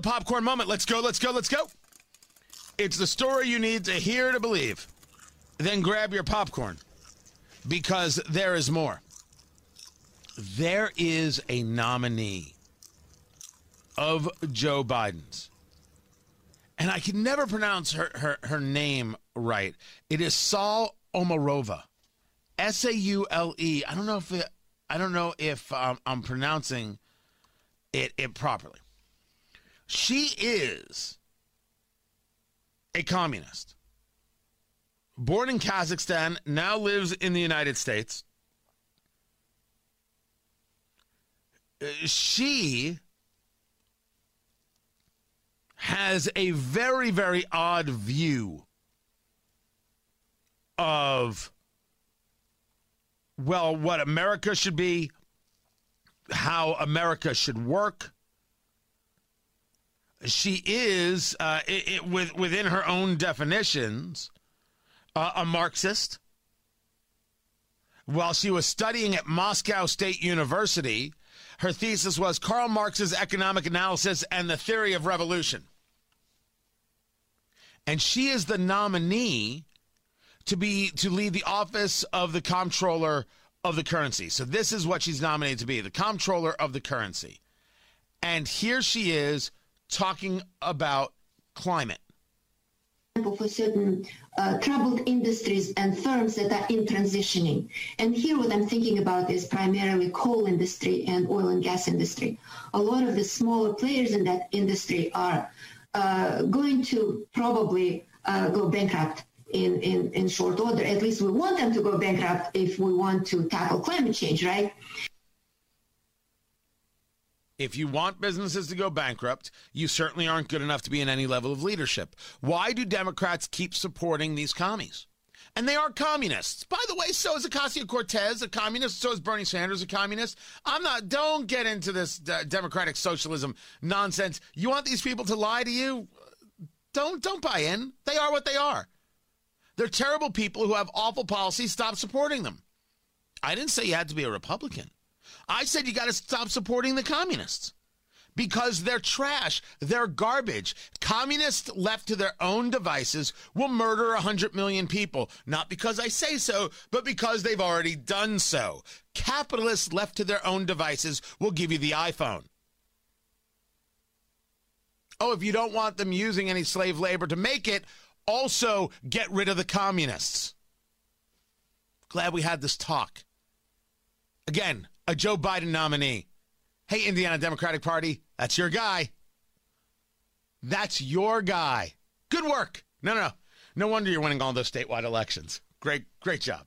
the popcorn moment. Let's go, let's go, let's go. It's the story you need to hear to believe. Then grab your popcorn because there is more. There is a nominee of Joe Biden's. And I can never pronounce her, her, her name right. It is Saul Omarova. S A U L E. I don't know if it, I don't know if um, I'm pronouncing it, it properly. She is a communist. Born in Kazakhstan, now lives in the United States. Uh, she has a very, very odd view of, well, what America should be, how America should work. She is, uh, it, it, with, within her own definitions, uh, a Marxist. While she was studying at Moscow State University, her thesis was Karl Marx's economic analysis and the theory of revolution. And she is the nominee to be to lead the office of the comptroller of the currency. So this is what she's nominated to be, the comptroller of the currency. And here she is talking about climate. For certain uh, troubled industries and firms that are in transitioning. And here what I'm thinking about is primarily coal industry and oil and gas industry. A lot of the smaller players in that industry are uh, going to probably uh, go bankrupt in, in, in short order. At least we want them to go bankrupt if we want to tackle climate change, right? If you want businesses to go bankrupt, you certainly aren't good enough to be in any level of leadership. Why do Democrats keep supporting these commies? And they are communists. By the way, so is Ocasio Cortez a communist. So is Bernie Sanders a communist. I'm not, don't get into this uh, democratic socialism nonsense. You want these people to lie to you? Don't, don't buy in. They are what they are. They're terrible people who have awful policies. Stop supporting them. I didn't say you had to be a Republican. I said you got to stop supporting the communists because they're trash. They're garbage. Communists left to their own devices will murder 100 million people, not because I say so, but because they've already done so. Capitalists left to their own devices will give you the iPhone. Oh, if you don't want them using any slave labor to make it, also get rid of the communists. Glad we had this talk. Again, a Joe Biden nominee. Hey, Indiana Democratic Party, that's your guy. That's your guy. Good work. No, no, no. No wonder you're winning all those statewide elections. Great, great job.